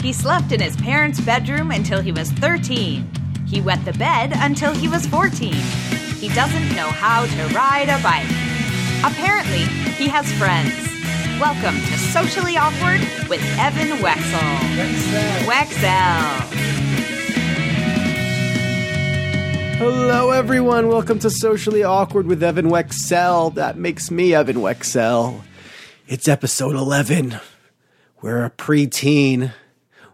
He slept in his parents' bedroom until he was 13. He wet the bed until he was 14. He doesn't know how to ride a bike. Apparently, he has friends. Welcome to Socially Awkward with Evan Wecksell. Wecksell. Hello, everyone. Welcome to Socially Awkward with Evan Wecksell. That makes me Evan Wecksell. It's episode 11. We're a preteen.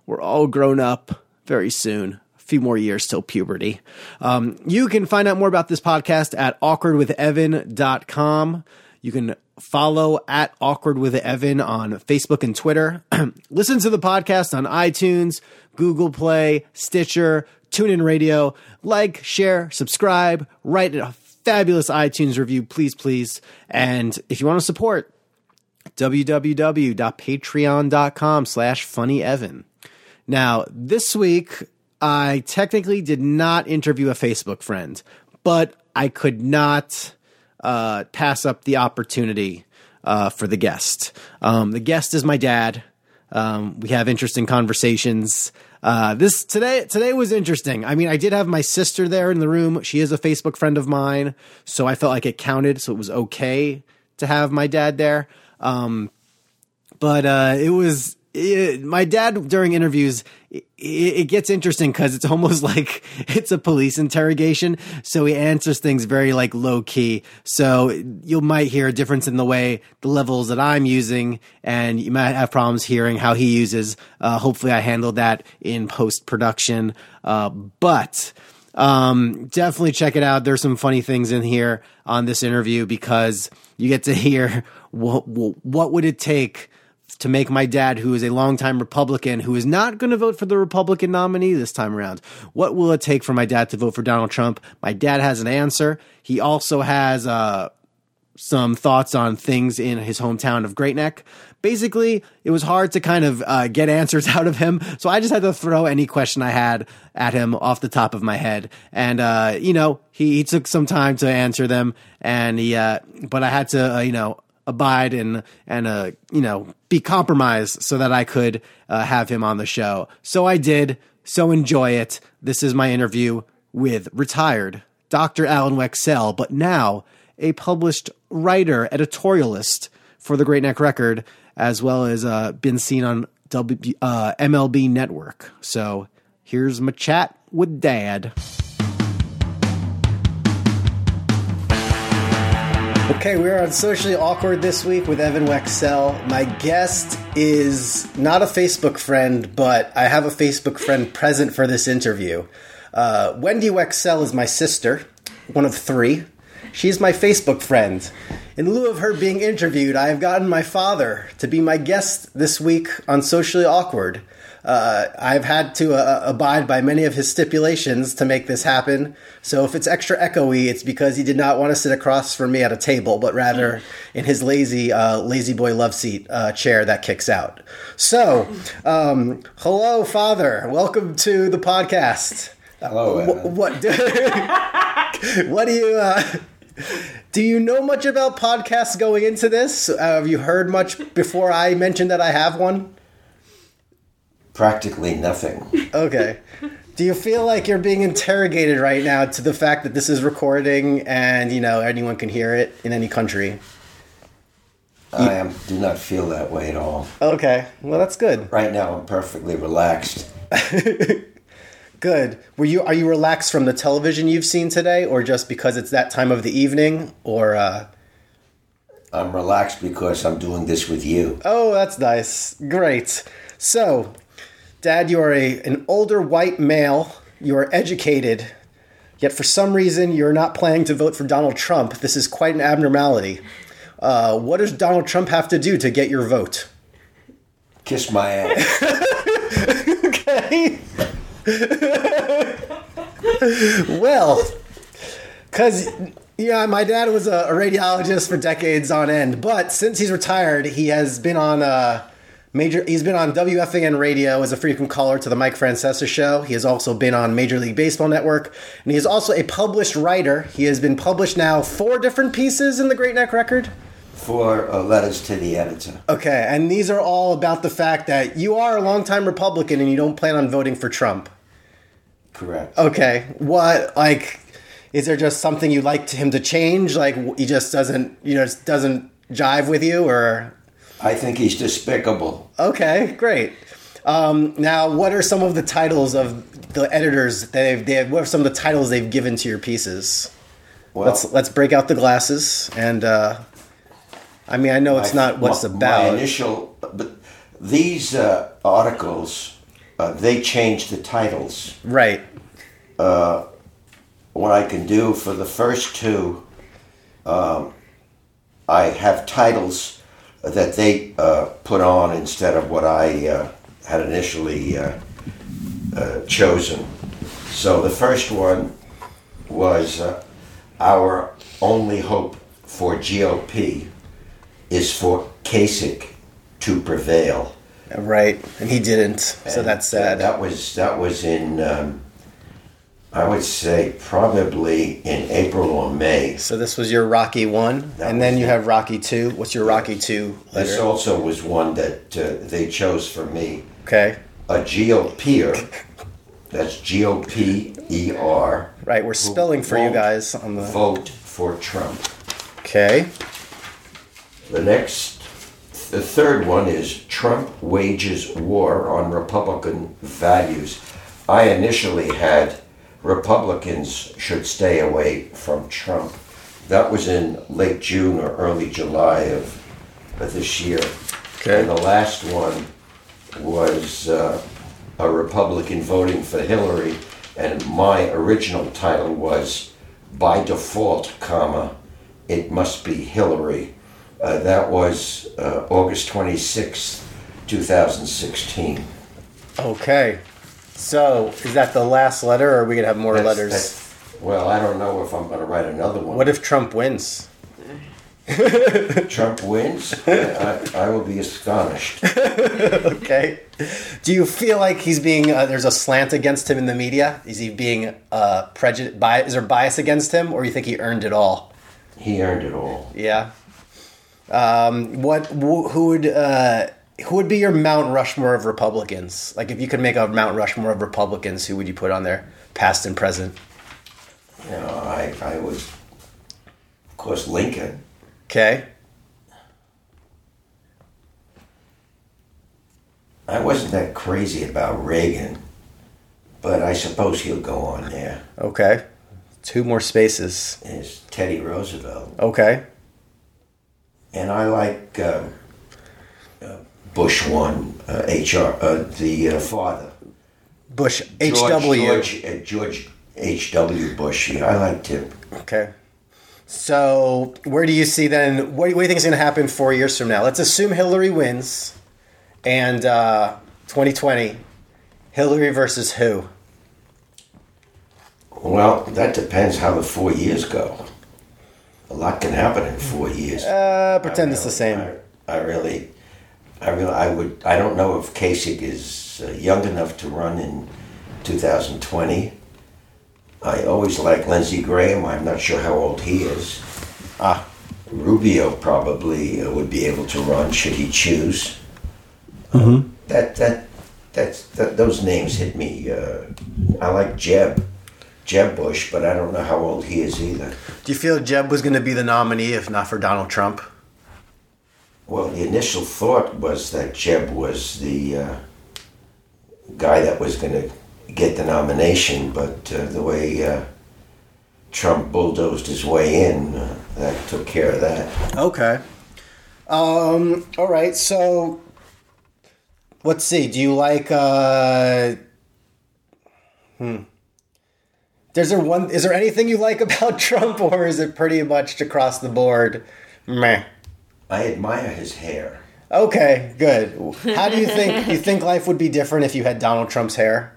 We're all grown up very soon. A few more years till puberty. Um, you can find out more about this podcast at awkwardwithevan.com. You can follow at awkward with Evan on Facebook and Twitter. Listen to the podcast on iTunes, Google Play, Stitcher, TuneIn Radio. Like, share, subscribe, write a fabulous iTunes review, please, please. And if you want to support, www.patreon.com slash funnyevan. Now, this week, I technically did not interview a Facebook friend, but I could not uh, pass up the opportunity uh, for the guest. Um, the guest is my dad. Um, we have interesting conversations. Uh, this today today was interesting. I mean, I did have my sister there in the room. She is a Facebook friend of mine, so I felt like it counted. So it was okay to have my dad there. Um, but uh, it was it, my dad during interviews. It, it gets interesting because it's almost like it's a police interrogation. So he answers things very like low key. So you might hear a difference in the way the levels that I'm using, and you might have problems hearing how he uses. Uh, hopefully, I handled that in post production. Uh, but um, definitely check it out. There's some funny things in here on this interview because you get to hear what, what would it take to make my dad, who is a longtime Republican, who is not going to vote for the Republican nominee this time around, what will it take for my dad to vote for Donald Trump? My dad has an answer. He also has uh, some thoughts on things in his hometown of Great Neck. Basically, it was hard to kind of uh, get answers out of him, so I just had to throw any question I had at him off the top of my head. And uh, you know, he, he, took some time to answer them, and he, uh, but I had to, uh, you know, abide and and uh, you know be compromised so that I could uh, have him on the show. So I did. So enjoy it. This is my interview with retired Dr. Alan Wecksell, but now a published writer, editorialist for the Great Neck Record, as well as uh, been seen on w, uh, MLB Network. So here's my chat with Dad. Okay, we're on Socially Awkward this week with Evan Wecksell. My guest is not a Facebook friend, but I have a Facebook friend present for this interview. Uh, Wendy Wecksell is my sister, one of three. She's my Facebook friend. In lieu of her being interviewed, I have gotten my father to be my guest this week on Socially Awkward. Uh, I've had to uh, abide by many of his stipulations to make this happen. So if it's extra echoey, it's because he did not want to sit across from me at a table, but rather in his lazy, uh, lazy boy love seat uh, chair that kicks out. So, um, hello, father. Welcome to the podcast. Hello. What? What, what do you? Uh, do you know much about podcasts going into this? Uh, have you heard much before I mentioned that I have one? Practically nothing. Okay. Do you feel like you're being interrogated right now to the fact that this is recording and you know anyone can hear it in any country? I am, do not feel that way at all. Okay, well that's good. Right now, I'm perfectly relaxed. Good. Were you are you relaxed from the television you've seen today, or just because it's that time of the evening, or? Uh... I'm relaxed because I'm doing this with you. Oh, that's nice. Great. So, Dad, you are a an older white male. You are educated, yet for some reason you're not planning to vote for Donald Trump. This is quite an abnormality. Uh, what does Donald Trump have to do to get your vote? Kiss my ass. okay. well, because yeah, my dad was a, radiologist for decades on end, but since he's retired, he has been on uh, major. He's been on WFAN radio as a frequent caller to the Mike Francesa show. He has also been on Major League Baseball Network, and he is also a published writer. He has been published now four different pieces in the Great Neck Record. Four uh, letters to the editor. Okay, and these are all about the fact that you are a longtime Republican and you don't plan on voting for Trump. Correct. Okay, what like is there just something you'd like to him to change? Like he just doesn't, you know, just doesn't jive with you, or I think he's despicable. okay, great. Um, now, what are some of the titles of the editors that they've, they have, what are some of the titles they've given to your pieces? Well, let's let's break out the glasses and uh, I mean I know it's my- not what's my- about. My initial, but these uh, articles, uh, they change the titles. right. what I can do for the first two, um, I have titles that they uh, put on instead of what I uh, had initially uh, uh, chosen. So the first one was uh, Our Only Hope for GOP is for Kasich to prevail. Right, and he didn't, so And that's sad. That was that was in um, I would say probably in April or May. so this was your Rocky one, That and then you it. have Rocky two. What's your Rocky two This also was one that uh, they chose for me. Okay, A GOPer, that's G O P E R. right. We're spelling for you guys on the. Vote for Trump. Okay, The next, the third one is Trump wages war on Republican values. I initially had Republicans should stay away from Trump. That was in late June or early July of, of this year. Okay. And the last one was uh, a Republican voting for Hillary, and my original title was by default, comma, it must be Hillary. Uh, that was uh, August 26th, 2016. okay. So is that the last letter, or are we gonna have more That's- letters? that's- well, I don't know if I'm going to write another one. What if Trump wins? Trump wins? I, I will be astonished. Okay. Do you feel like he's being uh, there's a slant against him in the media? Is he being uh, prejudiced? Bi- is there bias against him, or you think he earned it all? He earned it all. Yeah. Um, what? Wh- who would? Uh, who would be your Mount Rushmore of Republicans? Like, if you could make a Mount Rushmore of Republicans, who would you put on there, past and present? You know, I, I was, of course, Lincoln. Okay. I wasn't that crazy about Reagan, but I suppose he'll go on there. Okay. Two more spaces. Is Teddy Roosevelt. Okay. And I like um, uh, Bush one, uh, HR, uh, the uh, father. Bush H.W. George, uh, George H.W. Bush. Yeah, I liked him. Okay. So, where do you see then? What, what do you think is going to happen four years from now? Let's assume Hillary wins, and uh, 2020, Hillary versus who? Well, that depends how the four years go. A lot can happen in four years. Uh, pretend it's the same. I, I really, I really, I would. I don't know if Kasich is uh, young enough to run in 2020. I always like Lindsey Graham. I'm not sure how old he is. Ah, Rubio probably uh, would be able to run should he choose. Mm-hmm. That that that's that, those names hit me. Uh, I like Jeb, Jeb Bush, but I don't know how old he is either. do you feel Jeb was going to be the nominee if not for Donald Trump? Well, the initial thought was that Jeb was the uh, guy that was going to get the nomination, but uh, the way uh, Trump bulldozed his way in, uh, that took care of that. Okay. Um. All right. So, let's see. Do you like? uh Hmm. Is there one? Is there anything you like about Trump, or is it pretty much across the board? Meh. I admire his hair. Okay. Good. How do you think? you think life would be different if you had Donald Trump's hair?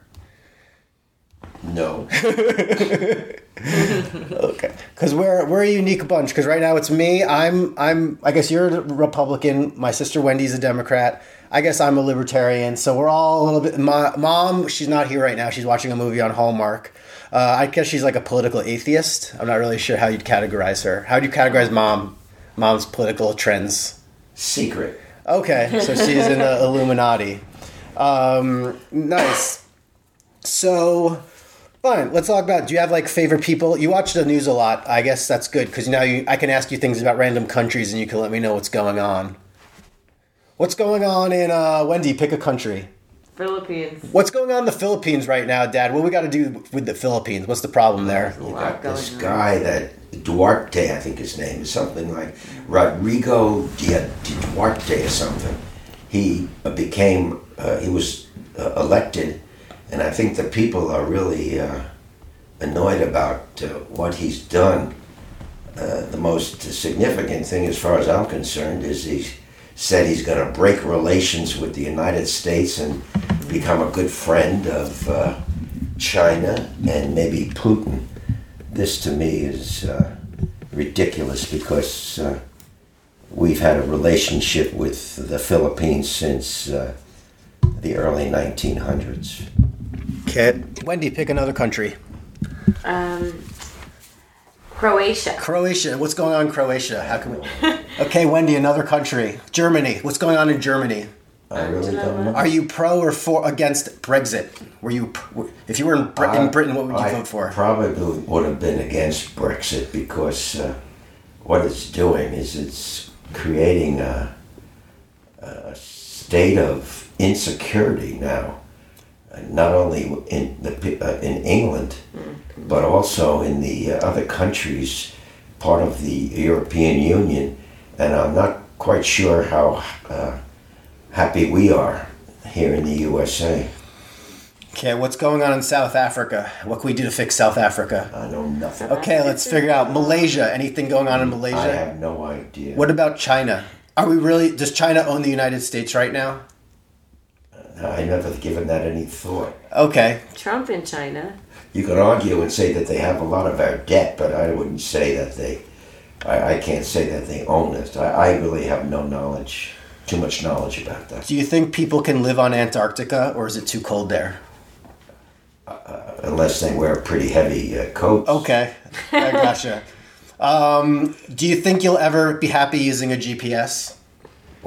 No. Okay, because we're we're a unique bunch. Because right now it's me. I'm I'm. I guess you're a Republican. My sister Wendy's a Democrat. I guess I'm a Libertarian. So we're all a little bit. My mom, she's not here right now. She's watching a movie on Hallmark. Uh, I guess she's like a political atheist. I'm not really sure how you'd categorize her. How would you categorize mom? Mom's political trends? Secret. Okay, so she's in the Illuminati. Um, nice. So, fine. Let's talk about. Do you have like favorite people? You watch the news a lot. I guess that's good because now you, I can ask you things about random countries and you can let me know what's going on. What's going on in uh, Wendy? Pick a country. Philippines. What's going on in the Philippines right now, Dad? What we got to do with the Philippines? What's the problem there? You got this going on. guy that Duarte, I think his name is something like Rodrigo Dia- Duarte or something. He uh, became, uh, he was uh, elected, and I think the people are really uh, annoyed about uh, what he's done. Uh, the most significant thing, as far as I'm concerned, is he said he's going to break relations with the United States and become a good friend of uh, China and maybe Putin. This to me is uh, ridiculous because uh, we've had a relationship with the Philippines since uh, the early 1900s. Kit. Wendy, pick another country. Um, Croatia. Croatia. What's going on in Croatia? How can we? Okay, Wendy, another country. Germany. What's going on in Germany? I really don't know. Are you pro or for against Brexit? Were you, if you were in, Brit- in Britain, what would you I vote for? Probably would have been against Brexit because uh, what it's doing is it's creating a, a state of insecurity now, uh, not only in the uh, in England, but also in the uh, other countries, part of the European Union, and I'm not quite sure how uh, happy we are here in the USA. Okay, what's going on in South Africa? What can we do to fix South Africa? I know nothing. Okay, let's figure out Malaysia. Anything going on in Malaysia? I have no idea. What about China? Are we really? Does China own the United States right now? I never given that any thought. Okay, Trump in China. You could argue and say that they have a lot of our debt, but I wouldn't say that they. I, I can't say that they own it. I, I really have no knowledge, too much knowledge about that. do you think people can live on Antarctica, or is it too cold there? Unless they wear pretty heavy uh, coats. Okay, I gotcha. Um, do you think you'll ever be happy using a GPS?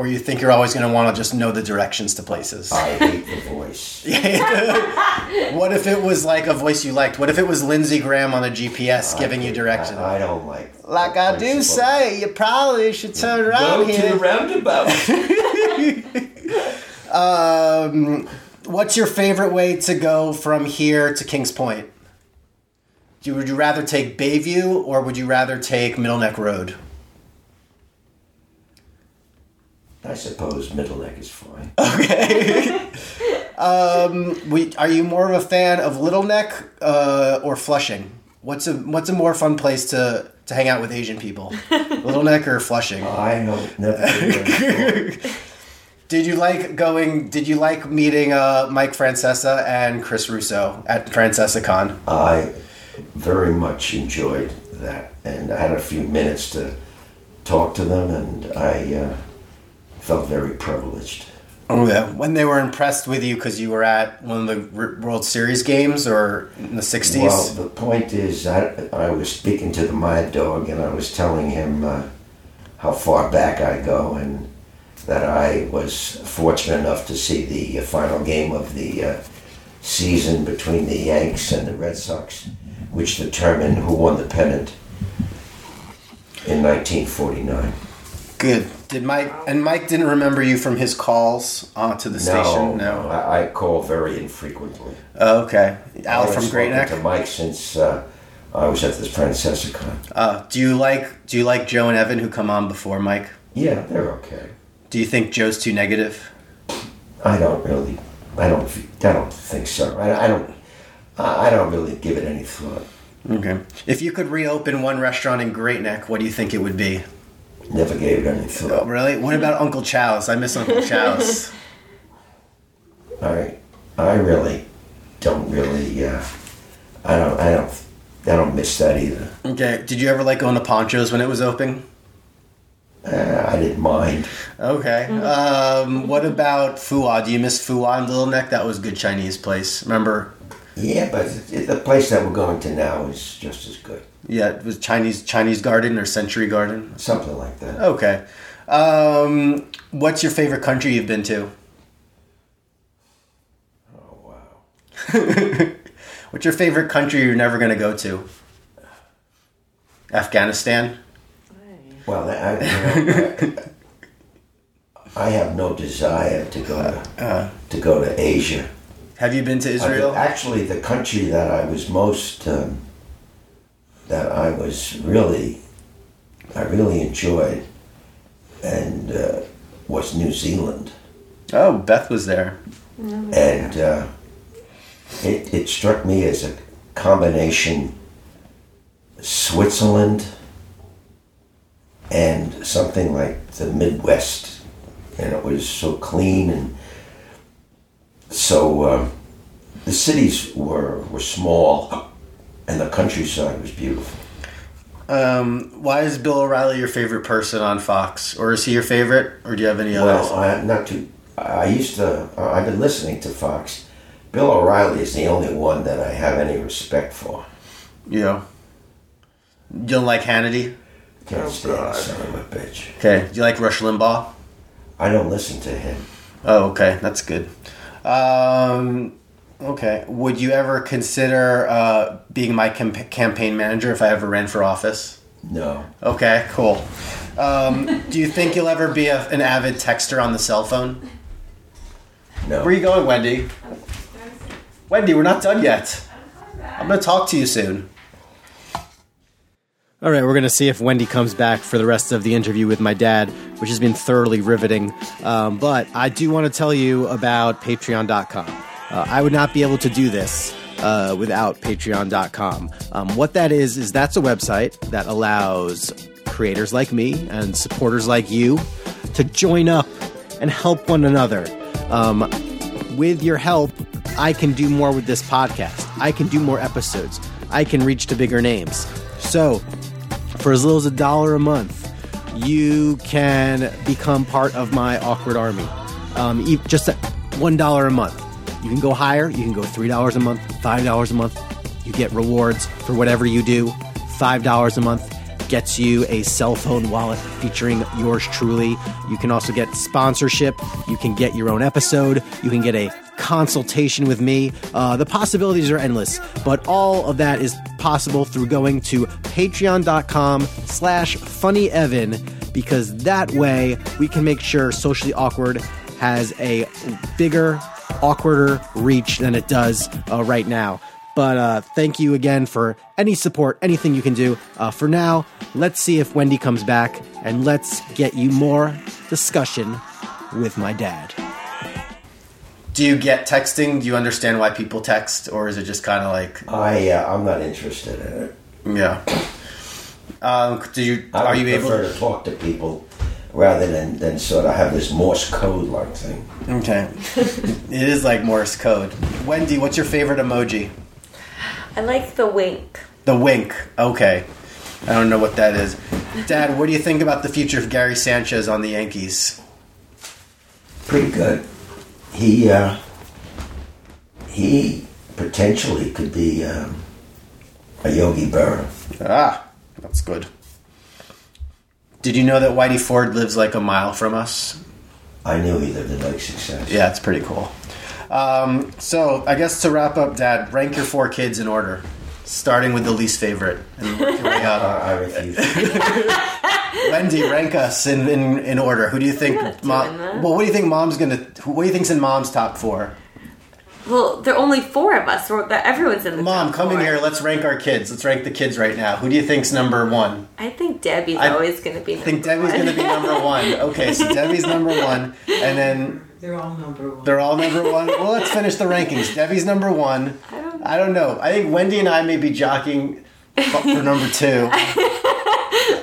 Or you think you're always going to want to just know the directions to places? I hate the voice. what if it was like a voice you liked? What if it was Lindsey Graham on the GPS giving you directions? I, I don't like. like I do say, you probably should turn around here. To the roundabout. Um, what's your favorite way to go from here to Kings Point? Would you rather take Bayview or would you rather take Middle Neck Road? I suppose Middle Neck is fine. Okay. We, are you more of a fan of Little Neck uh, or Flushing? What's a what's a more fun place to, to hang out with Asian people? Little Neck or Flushing? I know, never given any thought. Did you like going? Did you like meeting uh, Mike Francesa and Chris Russo at FrancesaCon? I very much enjoyed that, and I had a few minutes to talk to them, and I uh, felt very privileged. Oh yeah, when they were impressed with you because you were at one of the World Series games or in the '60s. Well, the point is, I, I was speaking to the Mad Dog, and I was telling him uh, how far back I go, and that I was fortunate enough to see the uh, final game of the uh, season between the Yanks and the Red Sox, which determined who won the pennant in 1949. Good. Did Mike and Mike didn't remember you from his calls uh, to the station? no, I, I call very infrequently. Oh, okay. Al from Great spoken to Neck. Mike since uh, I was at this FrancesaCon. Uh, do you like Do you like Joe and Evan who come on before Mike? Yeah, they're okay. Do you think Joe's too negative? I don't really, I don't, I don't think so. I, I don't, I don't really give it any thought. Okay. If you could reopen one restaurant in Great Neck, what do you think it would be? Never gave it any Oh, thought. really? What about Uncle Chow's? I miss Uncle Chow's. I, I really don't really, uh, I don't, I don't, I don't miss that either. okay. Did you ever like going to Ponchos when it was open? Uh, I didn't mind. Okay. Um, what about Fuwa? Do you miss Fuwa in Little Neck? That was a good Chinese place. Remember? Yeah, but the place that we're going to now is just as good. Yeah, it was Chinese Chinese Garden or Century Garden. Something like that. Okay. Um, what's your favorite country you've been to? Oh, wow. What's your favorite country you're never going to go to? Afghanistan. Well, I, you know, I, I have no desire to go to, to go to Asia. Have you been to Israel? Actually, the country that I was most um, that I was really I really enjoyed and uh, was New Zealand, Oh, Beth was there. and uh, it it struck me as a combination Switzerland and something like the Midwest, and it was so clean and so. Uh, the cities were were small, and the countryside was beautiful. Um, why is Bill O'Reilly your favorite person on Fox, or is he your favorite, or do you have any others? Well, I not too. I used to. I've been listening to Fox. Bill O'Reilly is the only one that I have any respect for. yeah. You don't like Hannity? Can't Oh, stand God. the son of a bitch. Okay. Do you like Rush Limbaugh? I don't listen to him. Oh, okay, that's good. Um, okay, would you ever consider uh, being my camp- campaign manager if I ever ran for office? No. Okay, cool. Um, do you think you'll ever be a, an avid texter on the cell phone? No. Where are you going, Wendy? Wendy, we're not done yet. I'm gonna talk to you soon. All right, we're going to see if Wendy comes back for the rest of the interview with my dad, which has been thoroughly riveting. Um, but I do want to tell you about Patreon.com. Uh, I would not be able to do this uh, without Patreon.com. Um, what that is, is that's a website that allows creators like me and supporters like you to join up and help one another. Um, with your help, I can do more with this podcast. I can do more episodes. I can reach to bigger names. So, for as little as a dollar a month, you can become part of my awkward army. Um, just one dollar a month. You can go higher. You can go three dollars a month, five dollars a month. You get rewards for whatever you do. Five dollars a month gets you a cell phone wallet featuring yours truly. You can also get sponsorship. You can get your own episode. You can get a consultation with me. Uh, the possibilities are endless, but all of that is possible through going to patreon.com slash funnyevan because that way we can make sure socially awkward has a bigger awkwarder reach than it does uh, right now but uh, thank you again for any support, anything you can do. Uh, for now, let's see if Wendy comes back and let's get you more discussion with my dad. Do you get texting? Do you understand why people text, or is it just kind of like, I uh, I'm not interested in it. yeah? Um, do you I are would you able? prefer to talk to people rather than, than sort of have this Morse code like thing. Okay, it is like Morse code. Wendy, what's your favorite emoji? I like the wink. The wink. Okay. I don't know what that is. Dad, what do you think about the future of Gary Sanchez on the Yankees? Pretty good. He uh, he potentially could be um, a Yogi Berra. Ah, that's good. Did you know that Whitey Ford lives like a mile from us? I knew he lived in Lake Success. Yeah, it's pretty cool. Um, so, I guess to wrap up, Dad, rank your four kids in order, starting with the least favorite and work your way Uh. I refuse. Wendy, rank us in, in, in order. Who do you think? not Mom, well, what do you think Mom's gonna? What do you think's in Mom's top four? Well, there are only four of us. We're, that everyone's in the Mom, top come in here. Let's rank our kids. Let's rank the kids right now. Who do you think's number one? I think Debbie's I always going to be. I think Debbie's going to be number one. Okay, so Debbie's number one, and then They're all number one. they're all number one. Well, let's finish the rankings. Debbie's number one. I don't. I don't know. I think Wendy and I may be jockeying for number two.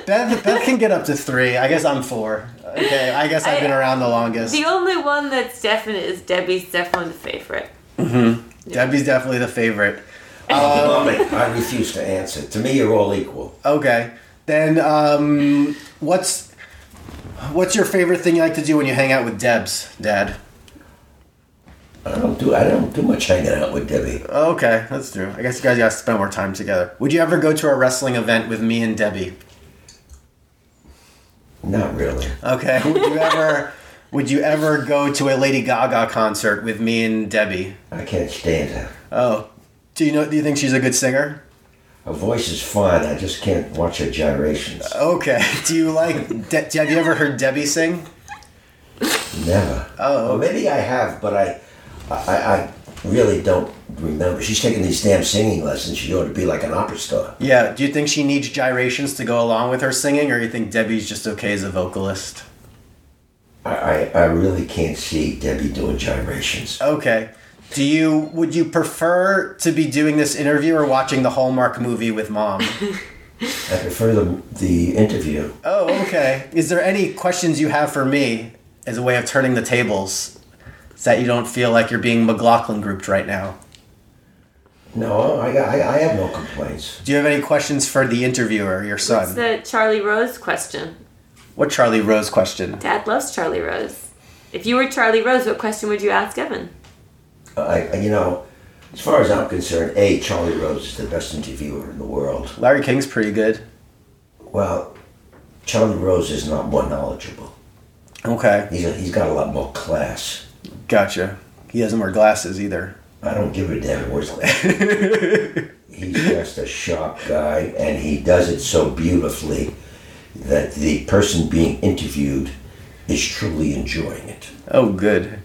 Beth, Beth can get up to three. I guess I'm four. Okay, I guess I've been around the longest. The only one that's definite is Debbie's definitely the favorite. Debbie's definitely the favorite. Mom, I refuse to answer. To me, you're all equal. Okay, then um, what's what's your favorite thing you like to do when you hang out with Debs, Dad? I don't do I don't do much hanging out with Debbie. Okay, that's true. I guess you guys got to spend more time together. Would you ever go to a wrestling event with me and Debbie? Not really. Okay. Would you ever? would you ever go to a Lady Gaga concert with me and Debbie? I can't stand her. Oh, do you know? Do you think she's a good singer? Her voice is fine. I just can't watch her gyrations. Okay. Do you like? De- have you ever heard Debbie sing? Never. Oh. Well, maybe I have, but I, I, I really don't remember. She's taking these damn singing lessons. She ought to be like an opera star. Yeah. Do you think she needs gyrations to go along with her singing, or you think Debbie's just okay as a vocalist? I, I, I really can't see Debbie doing gyrations. Okay. Do you would you prefer to be doing this interview or watching the Hallmark movie with mom? I prefer the the interview. oh, okay. Is there any questions you have for me as a way of turning the tables? So that you don't feel like you're being McLaughlin grouped right now. No, I, I, I have no complaints. Do you have any questions for the interviewer, your son? What's son? the Charlie Rose question? What Charlie Rose question? Dad loves Charlie Rose. If you were Charlie Rose, what question would you ask Evan? I, I- you know, as far as I'm concerned, a Charlie Rose is the best interviewer in the world. Larry King's pretty good. Well, Charlie Rose is not more knowledgeable. Okay, He's a, he's got a lot more class. Gotcha. He doesn't wear glasses either. I don't give a damn He's just a sharp guy, and he does it so beautifully that the person being interviewed is truly enjoying it. Oh, good.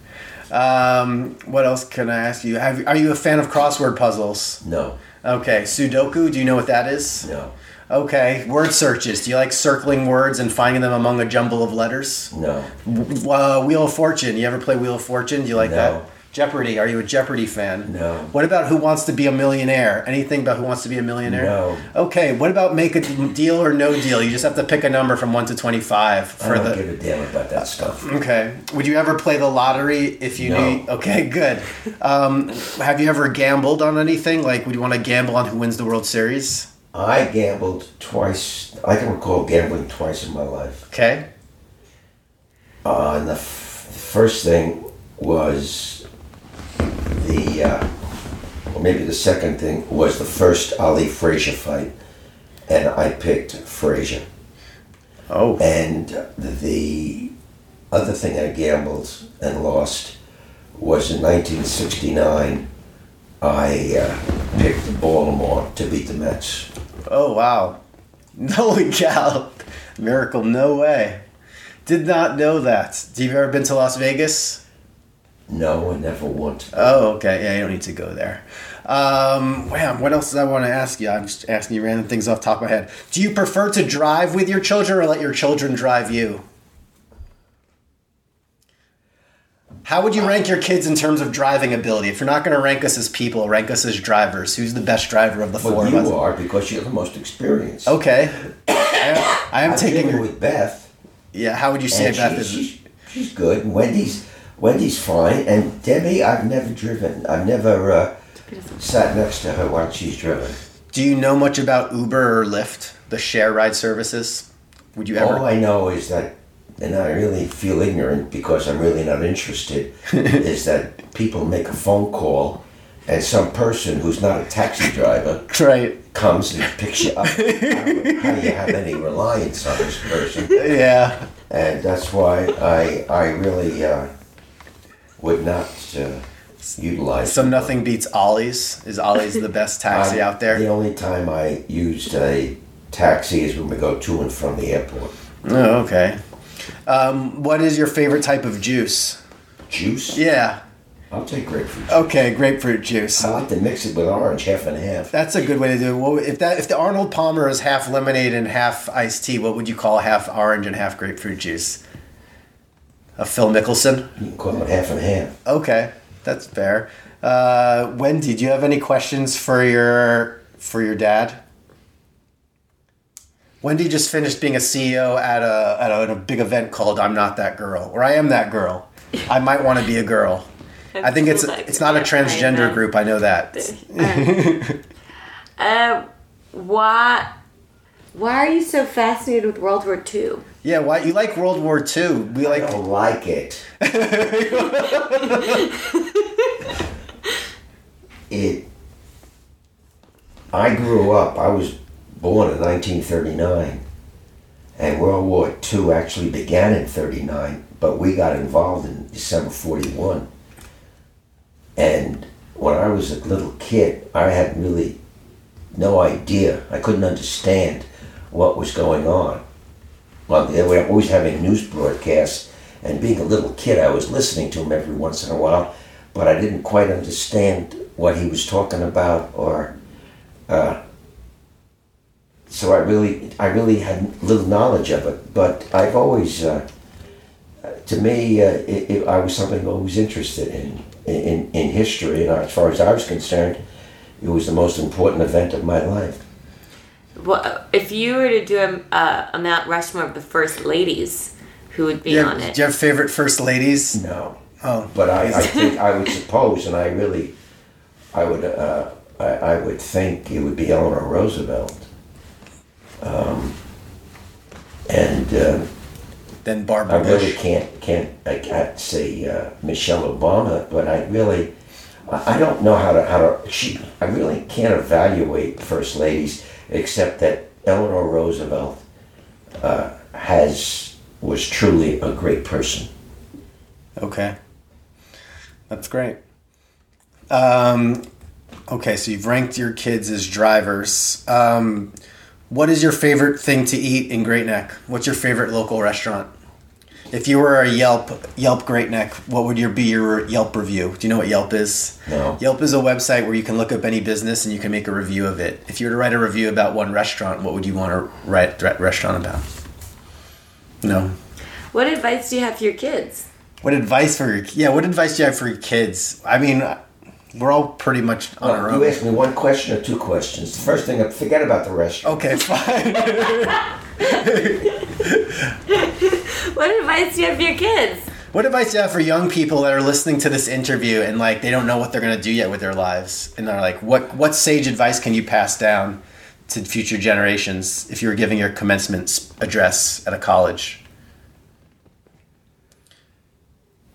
Um, what else can I ask you? Have, are you a fan of crossword puzzles? No, Okay, Sudoku, do you know what that is? no, Okay, word searches. Do you like circling words and finding them among a jumble of letters? no, W- Uh, Wheel of Fortune. You ever play Wheel of Fortune? Do you like No. that? Jeopardy. Are you a Jeopardy fan? No. What about Who Wants to Be a Millionaire? Anything about Who Wants to Be a Millionaire? No. Okay, what about Make a Deal or No Deal? You just have to pick a number from 1 to 25 I for don't the. give a damn about that stuff. Okay. Would you ever play the lottery if you No. knew? Okay, good. Um, have you ever gambled on anything? Like, would you want to gamble on who wins the World Series? I gambled twice. I can recall gambling twice in my life. Okay. Uh, and the, f- the first thing was the, uh, or maybe the second thing was the first Ali Frazier fight, and I picked Frazier. Oh. And the other thing I gambled and lost was in 1969. I uh, picked Baltimore to beat the Mets. Oh wow! Holy cow! Miracle, no way. Did not know that. Have you ever been to Las Vegas? No, I never won. Oh, okay. Yeah, you don't need to go there. Um, wow, what else did I want to ask you? I'm just asking you random things off the top of my head. Do you prefer to drive with your children or let your children drive you? How would you rank your kids in terms of driving ability? If you're not going to rank us as people, rank us as drivers. Who's the best driver of the four Well, of you us? are because you have the most experience. Okay. I, I am I've taking. driven with Beth. Yeah, how would you say Beth she- is? she's, she's good. Wendy's Wendy's fine. And Debbie, I've never driven. I've never uh, sat next to her while she's driven. Do you know much about Uber or Lyft, the share ride services? Would you ever? All I know is that, and I really feel ignorant because I'm really not interested, is that people make a phone call and some person who's not a taxi driver right. comes and picks you up. How do you have any reliance on this person? Yeah. And that's why I, I really uh, would not uh, utilize So nothing beats Ollie's. Is Ollie's the best taxi I- out there? The only time I used a taxi is when we go to and from the airport. Oh, okay. Um, what is your favorite type of juice? Juice? Yeah. I'll take grapefruit. Okay, grapefruit juice. I like to mix it with orange, half and half. That's a good way to do it. Well, if that if the Arnold Palmer is half lemonade and half iced tea, what would you call half orange and half grapefruit juice? A Phil Mickelson. You can call it half and half. Okay, that's fair. Uh, Wendy, do you have any questions for your for your dad? Wendy just finished being a CEO at a at a, at a big event called "I'm Not That Girl," or "I Am That Girl." I might want to be a girl. I think it's it's not a transgender group. I know that. Uh, why? Why are you so fascinated with World War II? Yeah, why you like World War II? We I like don't like it. it. I grew up. I was born in 1939, and World War II actually began in 39, but we got involved in December 41. And when I was a little kid, I had really no idea. I couldn't understand what was going on. Well, they were always having news broadcasts, and being a little kid, I was listening to him every once in a while, but I didn't quite understand what he was talking about, or uh, so I really, I really had little knowledge of it. But I've always, uh, to me, uh, it, it, I was something I was interested in, in, in history, and as far as I was concerned, it was the most important event of my life. Well, if you were to do a, uh, a Mount Rushmore of the first ladies, who would be You on have, it? do you have favorite first ladies? No. Oh, But I, I think I would suppose, and I really, I would, uh, I, I would think it would be Eleanor Roosevelt. Um, and uh, then I Barbara really Bush. can't, can't, I can't say uh, Michelle Obama, but I really, I I don't know how to, how to, she, I really can't evaluate first ladies except that Eleanor Roosevelt uh, has, was truly a great person. Okay, that's great. Um, okay, so you've ranked your kids as drivers. Um, what is your favorite thing to eat in Great Neck? What's your favorite local restaurant? If you were a Yelp Yelp Great Neck, what would your be your Yelp review? Do you know what Yelp is? No. Yelp is a website where you can look up any business and you can make a review of it. If you were to write a review about one restaurant, what would you want to write a restaurant about? No. What advice do you have for your kids? What advice for your yeah? What advice do you have for your kids? I mean, we're all pretty much on our Oh, you own. asked me one question or two questions. The first thing, forget about the restaurant. Okay, fine. What advice do you have for your kids? what advice do you have for young people that are listening to this interview and like they don't know what they're gonna do yet with their lives and they're like, what what sage advice can you pass down to future generations if you were giving your commencement address at a college?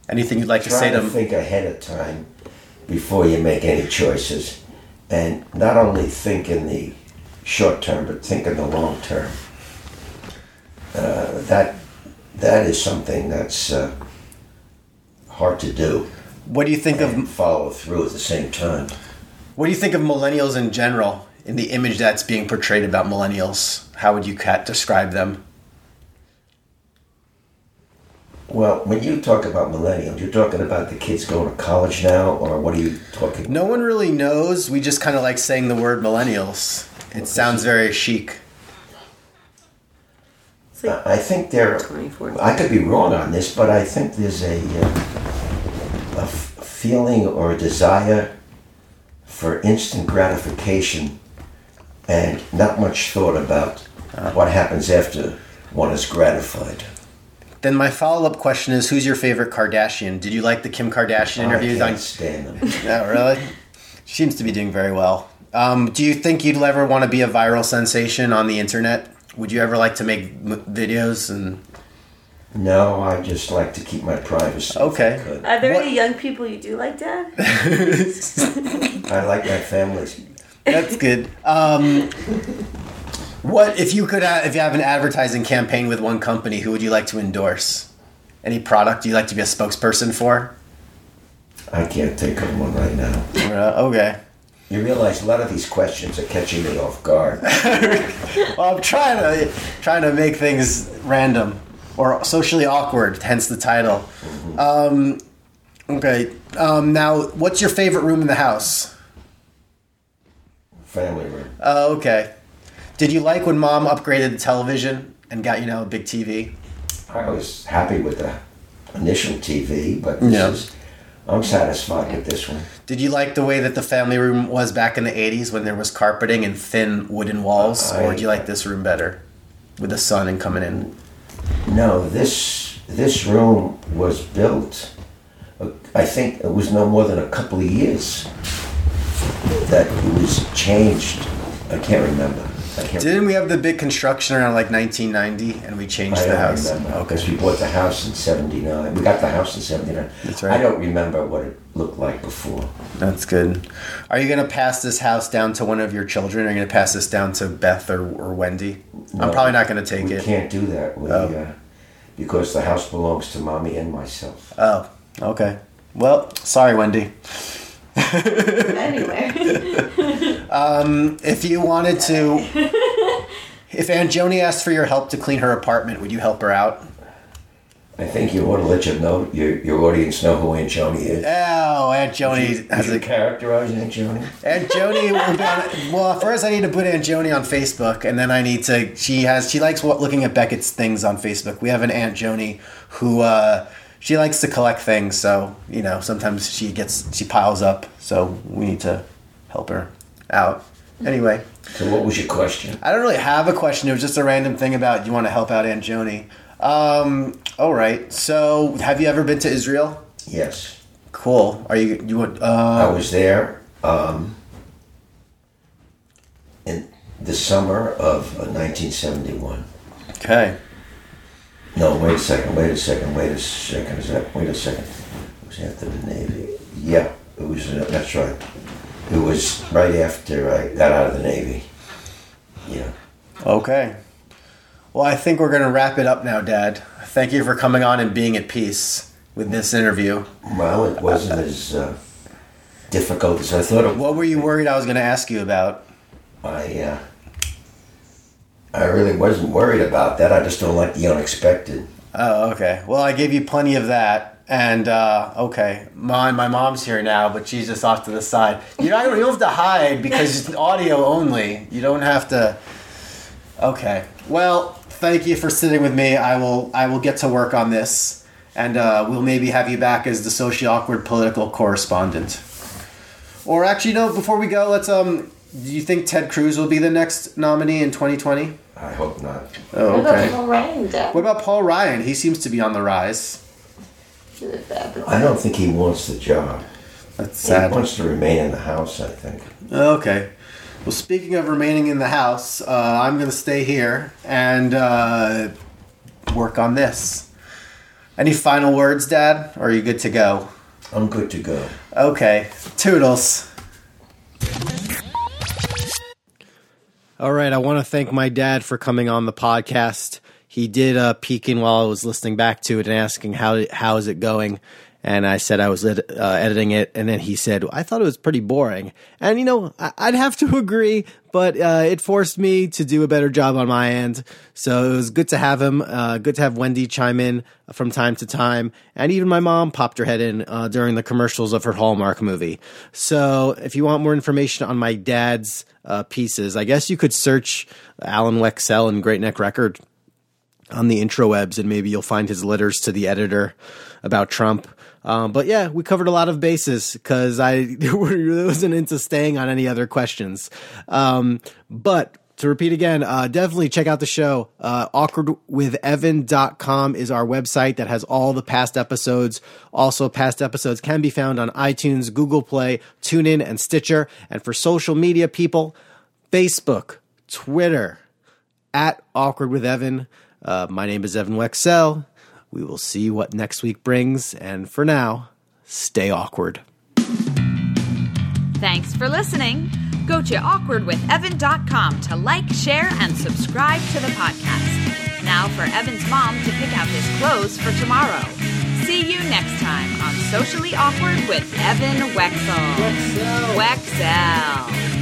Anything you'd like to say to to them? think ahead of time before you make any choices, and not only think in the short term, but think in the long term. Uh, that that is something that's uh, hard to do What do you think of follow through at the same time. What do you think of millennials in general? In the image that's being portrayed about millennials, how would you describe them? Well, when you talk about millennials, you're talking about the kids going to college now, or what are you talking? No one really knows. We just kind of like saying the word millennials. It sounds very chic. Like I think there. 24. I could be wrong on this, but I think there's a uh, a f- feeling or a desire for instant gratification, and not much thought about what happens after one is gratified. Then my follow up question is, who's your favorite Kardashian? Did you like the Kim Kardashian interviews? I on can't stand them. Oh, really? She seems to be doing very well. Um, do you think you'd ever want to be a viral sensation on the internet? Would you ever like to make m- videos and? no, I just like to keep my privacy. Okay. Are there What- any young people you do like, Dad? I like my family. That's good. Um, what if you could uh, if you have an advertising campaign with one company, who would you like to endorse? Any product you like to be a spokesperson for? I can't think of one right now. Uh, okay. You realize a lot of these questions are catching me off guard. Well, I'm trying to trying to make things random or socially awkward, hence the title. Um, okay. Um, now, what's your favorite room in the house? Family room. Oh, okay. Did you like when mom upgraded the television and got you know a big TV? I was happy with the initial TV, but this Yeah. is, I'm satisfied with this one. Did you like the way that the family room was back in the 80s when there was carpeting and thin wooden walls? or do you like this room better with the sun and coming in? No, this this room was built. uh, I think it was no more than a couple of years that it was changed. I can't remember. I can't Didn't we have the big construction around like 1990 and we changed I the don't house? remember because we bought the house in '79. We got the house in '79. That's right. I don't remember what it looked like before. That's good. Are you going to pass this house down to one of your children? Or are you going to pass this down to Beth or, or Wendy? I'm No, probably not going to take we it. can't do that. We, Oh. uh, because the house belongs to mommy and myself. Oh, okay. Well, sorry, Wendy. Anyway. If you wanted to, if Aunt Joni asked for your help to clean her apartment, would you help her out? I think you want to let you know your your audience know who Aunt Joni is. Oh, Aunt Joni has Has a a characterize Aunt Joni? Aunt Joni will be on, well first I need to put Aunt Joni on Facebook and then I need to she has she likes what looking at Beckett's things on Facebook. We have an Aunt Joni who uh she likes to collect things so you know sometimes she gets she piles up so we need to help her out. Anyway, So what was your question? I don't really have a question. It was just a random thing about you want to help out Aunt Joni. Um, all right. So, have you ever been to Israel? Yes, Cool. Are you you want? I Uh, was there um, in the summer of uh, 1971. okay. No, wait a second, wait a second, wait a second. Is that, wait a second. It was after the Navy. Yeah, it was, uh, that's right. It was right after I got out of the Navy. Yeah. Okay. Well, I think we're gonna wrap it up now, Dad. Thank you for coming on and being at peace with this interview. Well, it wasn't as uh, difficult as I thought it was. What were you worried I was gonna ask you about? I, uh, I really wasn't worried about that. I just don't like the unexpected. Oh, okay. Well, I gave you plenty of that. And uh, okay, my my mom's here now, but she's just off to the side. You don't, you don't have to hide because it's audio only. You don't have to. Okay. Well, thank you for sitting with me. I will I will get to work on this, and uh, we'll maybe have you back as the socially awkward political correspondent. Or actually, no. Before we go, let's um. Do you think Ted Cruz will be the next nominee in 2020? I hope not. Oh, What about. Paul Ryan, Dad? What about Paul Ryan? He seems to be on the rise. I don't think he wants the job. That's sad. He wants to remain in the house, I think. Okay. Well, speaking of remaining in the house, uh, I'm going to stay here and uh, work on this. Any final words, Dad? Or are you good to go? I'm good to go. Okay. Toodles. All right. I want to thank my dad for coming on the podcast. He did uh, peeking while I was listening back to it and asking how how is it going. And I said I was uh, editing it, and then he said I thought it was pretty boring. And you know I- I'd have to agree, but uh, it forced me to do a better job on my end. So it was good to have him. Uh, good to have Wendy chime in from time to time, and even my mom popped her head in uh, during the commercials of her Hallmark movie. So if you want more information on my dad's uh, pieces, I guess you could search Alan Wecksell and Great Neck Record on the intrawebs, and maybe you'll find his letters to the editor about Trump. Um, but yeah, we covered a lot of bases because I wasn't into staying on any other questions. Um, but to repeat again, uh, definitely check out the show. Uh, awkwardwithevan.com is our website that has all the past episodes. Also, past episodes can be found on iTunes, Google Play, TuneIn, and Stitcher. And for social media people, Facebook, Twitter, at Awkward with Evan. Uh, my name is Evan Wecksell. We will see what next week brings. And for now, stay awkward. Thanks for listening. Go to awkwardwithevan.com to like, share, and subscribe to the podcast. Now for Evan's mom to pick out his clothes for tomorrow. See you next time on Socially Awkward with Evan Wecksell. Wecksell. Wecksell.